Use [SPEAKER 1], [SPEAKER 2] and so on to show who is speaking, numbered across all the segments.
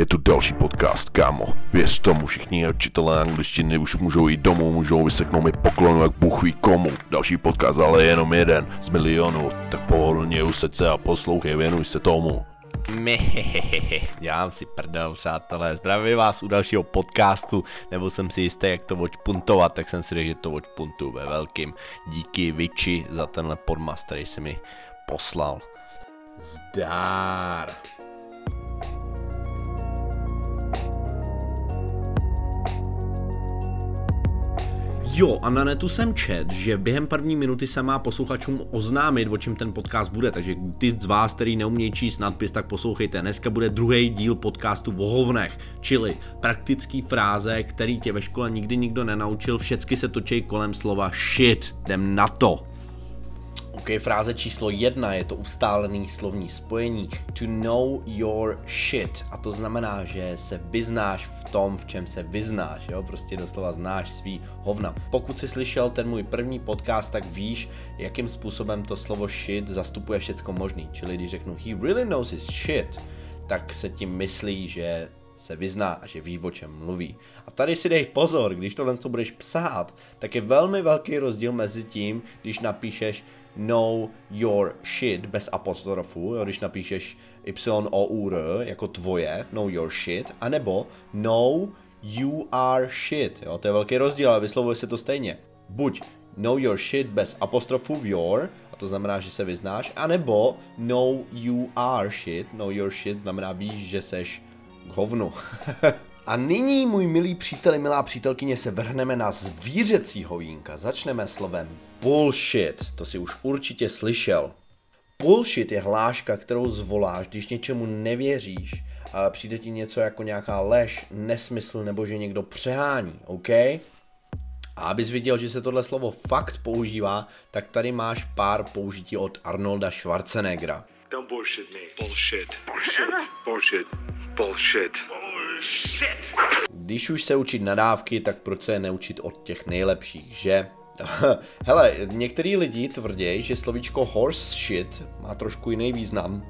[SPEAKER 1] Je tu další podcast, kámo. Věř tomu, všichni učitelé angličtiny už můžou jít domů, můžou vyseknout mi poklonu, jak Bůh ví komu. Další podcast, ale jenom jeden z milionu. Tak pohodlně useď se a poslouchej, věnuj se tomu.
[SPEAKER 2] Mehehehe, dělám si prdel, přátelé. Zdravím vás u dalšího podcastu, nebo jsem si jistý, jak to odšpuntovat, tak jsem si řekl, že to odšpuntu ve velkým. Díky Viči za tenhle podmas, který si mi poslal. Zdár. Jo, a na netu jsem čet, že během první minuty se má posluchačům oznámit, o čem ten podcast bude, takže ty z vás, který neumějí číst nadpis, tak poslouchejte. Dneska bude druhý díl podcastu o hovnech, čili praktický fráze, který tě ve škole nikdy nikdo nenaučil, všecky se točí kolem slova shit, jdem na to. OK, fráze číslo jedna je to ustálený slovní spojení. To know your shit. A to znamená, že se vyznáš v tom, v čem se vyznáš, jo, prostě doslova znáš svý hovna. Pokud jsi slyšel ten můj první podcast, tak víš, jakým způsobem to slovo shit zastupuje všecko možný, čili když řeknu he really knows his shit, tak se tím myslí, že se vyzná a že ví, o čem mluví. A tady si dej pozor, když tohle co budeš psát, tak je velmi velký rozdíl mezi tím, když napíšeš know your shit bez apostrofu, jo, když napíšeš y o u r jako tvoje, know your shit, anebo know you are shit, jo, to je velký rozdíl, ale vyslovuje se to stejně. Buď know your shit bez apostrofu v your, a to znamená, že se vyznáš, anebo know you are shit, know your shit znamená víš, že seš k hovnu. A nyní, můj milý přítel, milá přítelkyně, se vrhneme na zvířecí hovínka. Začneme slovem bullshit. To si už určitě slyšel. Bullshit je hláška, kterou zvoláš, když něčemu nevěříš a přijde ti něco jako nějaká lež, nesmysl nebo že někdo přehání, OK? A abys viděl, že se tohle slovo fakt používá, tak tady máš pár použití od Arnolda Schwarzeneggera.
[SPEAKER 3] Don't bullshit me. Bullshit. Bullshit. Bullshit. Bullshit. Bullshit.
[SPEAKER 2] Když už se učit nadávky, tak proč se neučit od těch nejlepších, že? Hele, některý lidi tvrdí, že slovíčko horse shit má trošku jiný význam.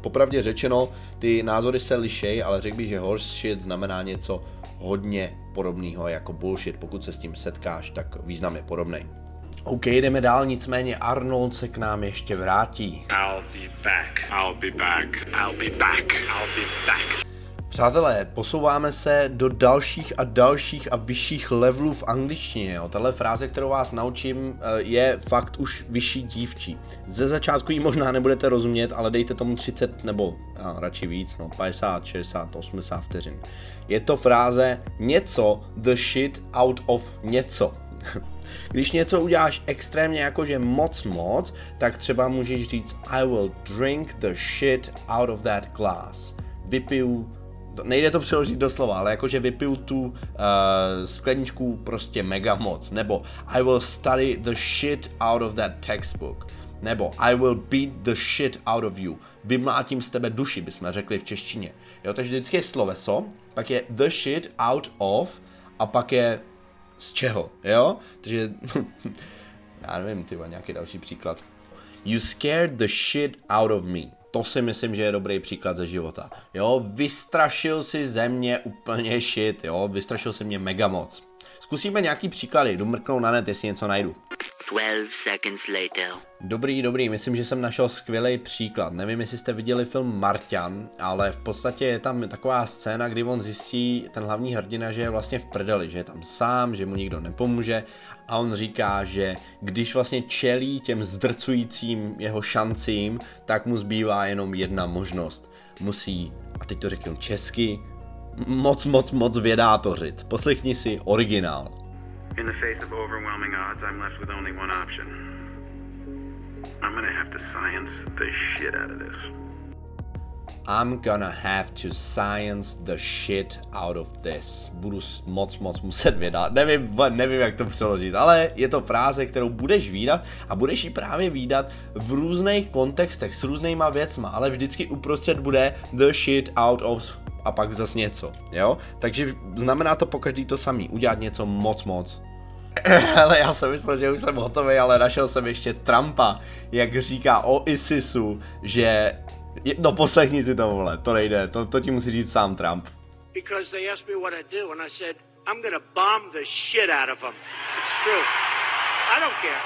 [SPEAKER 2] Popravdě řečeno, ty názory se lišej, ale řekl bych, že horse shit znamená něco hodně podobného jako bullshit. Pokud se s tím setkáš, tak význam je podobný. OK, jdeme dál, nicméně Arnold se k nám ještě vrátí.
[SPEAKER 3] I'll be back. I'll be back. I'll be back. I'll be back.
[SPEAKER 2] Přátelé, posouváme se do dalších a dalších a vyšších levelů v angličtině. Jo. Tahle fráze, kterou vás naučím, eh, je fakt už vyšší dívčí. Ze začátku ji možná nebudete rozumět, ale dejte tomu 30 nebo a, radši víc, no 50, 60, 80 vteřin. Je to fráze něco the shit out of něco. Když něco uděláš extrémně jakože moc moc, tak třeba můžeš říct I will drink the shit out of that glass. Vypiju nejde to přeložit do slova, ale jakože vypiju tu uh, skleničku prostě mega moc, nebo I will study the shit out of that textbook, nebo I will beat the shit out of you, vymlátím z tebe duši, bychom řekli v češtině. Jo, takže vždycky je sloveso, pak je the shit out of a pak je z čeho, jo? Takže, já nevím, ty nějaký další příklad. You scared the shit out of me to si myslím, že je dobrý příklad ze života. Jo, vystrašil si ze mě úplně shit, jo, vystrašil si mě mega moc. Zkusíme nějaký příklady, jdu na net, jestli něco najdu. 12 seconds later. Dobrý, dobrý, myslím, že jsem našel skvělý příklad. Nevím, jestli jste viděli film Marťan, ale v podstatě je tam taková scéna, kdy on zjistí, ten hlavní hrdina, že je vlastně v prdeli, že je tam sám, že mu nikdo nepomůže a on říká, že když vlastně čelí těm zdrcujícím jeho šancím, tak mu zbývá jenom jedna možnost. Musí, a teď to řeknu česky, moc, moc, moc vědátořit. Poslechni si originál. In the face of overwhelming odds, I'm left with only one option. I'm gonna have to science the shit out of this. I'm gonna have to science the shit out of this. Budu moc, moc muset vydat. Nevím, nevím, jak to přeložit, ale je to fráze, kterou budeš výdat a budeš ji právě výdat v různých kontextech, s různýma věcma, ale vždycky uprostřed bude the shit out of a pak zas něco, jo? Takže znamená to po každý to samý, udělat něco moc, moc. Ale já jsem myslel, že už jsem hotový, ale našel jsem ještě Trumpa, jak říká o ISISu, že no poslechni si to, vole, to nejde, to, to ti musí říct sám Trump.
[SPEAKER 4] because they asked me what I do, and I said, I'm going to bomb the shit out of them. It's true. I don't care.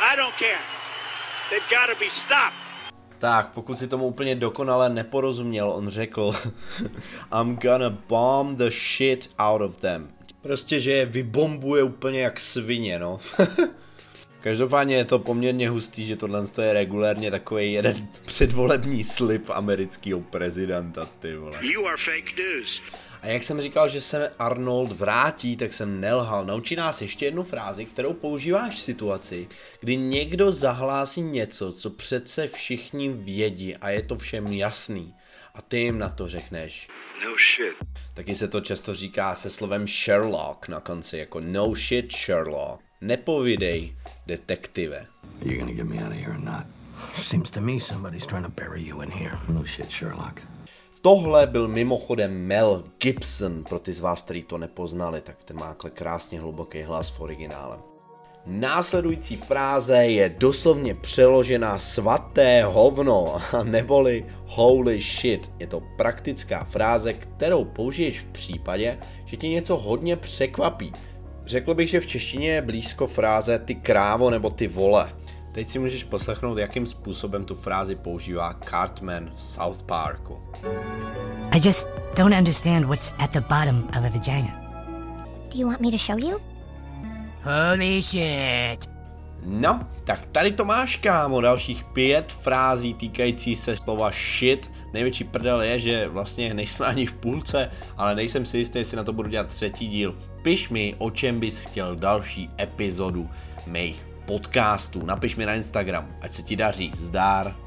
[SPEAKER 4] I don't care. They've got to be stopped.
[SPEAKER 2] Tak, pokud si tomu úplně dokonale neporozuměl, on řekl I'm gonna bomb the shit out of them. Prostě, že je vybombuje úplně jak svině, no. Každopádně je to poměrně hustý, že tohle je regulérně takový jeden předvolební slib amerického prezidenta, ty vole.
[SPEAKER 4] You are fake news.
[SPEAKER 2] A jak jsem říkal, že se Arnold vrátí, tak jsem nelhal. Naučí nás ještě jednu frázi, kterou používáš v situaci, kdy někdo zahlásí něco, co přece všichni vědí a je to všem jasný. A ty jim na to řekneš.
[SPEAKER 3] No shit.
[SPEAKER 2] Taky se to často říká se slovem Sherlock na konci, jako no shit Sherlock. Nepovidej, detektive.
[SPEAKER 5] You gonna get me out of here or not?
[SPEAKER 6] Seems to me somebody's trying to bury you in here.
[SPEAKER 5] No shit, Sherlock.
[SPEAKER 2] Tohle byl mimochodem Mel Gibson, pro ty z vás, kteří to nepoznali, tak ten má takhle krásně hluboký hlas v originále. Následující fráze je doslovně přeložená svaté hovno, neboli holy shit. Je to praktická fráze, kterou použiješ v případě, že tě něco hodně překvapí. Řekl bych, že v češtině je blízko fráze ty krávo nebo ty vole. Teď si můžeš poslechnout, jakým způsobem tu frázi používá Cartman v South Parku.
[SPEAKER 7] I just don't understand what's at the bottom of a vagina.
[SPEAKER 8] Do you want me to show you?
[SPEAKER 7] Holy shit.
[SPEAKER 2] No, tak tady to máš, kámo, dalších pět frází týkající se slova shit. Největší prdel je, že vlastně nejsme ani v půlce, ale nejsem si jistý, jestli na to budu dělat třetí díl. Piš mi, o čem bys chtěl další epizodu mých podcastů. Napiš mi na Instagram, ať se ti daří. Zdár.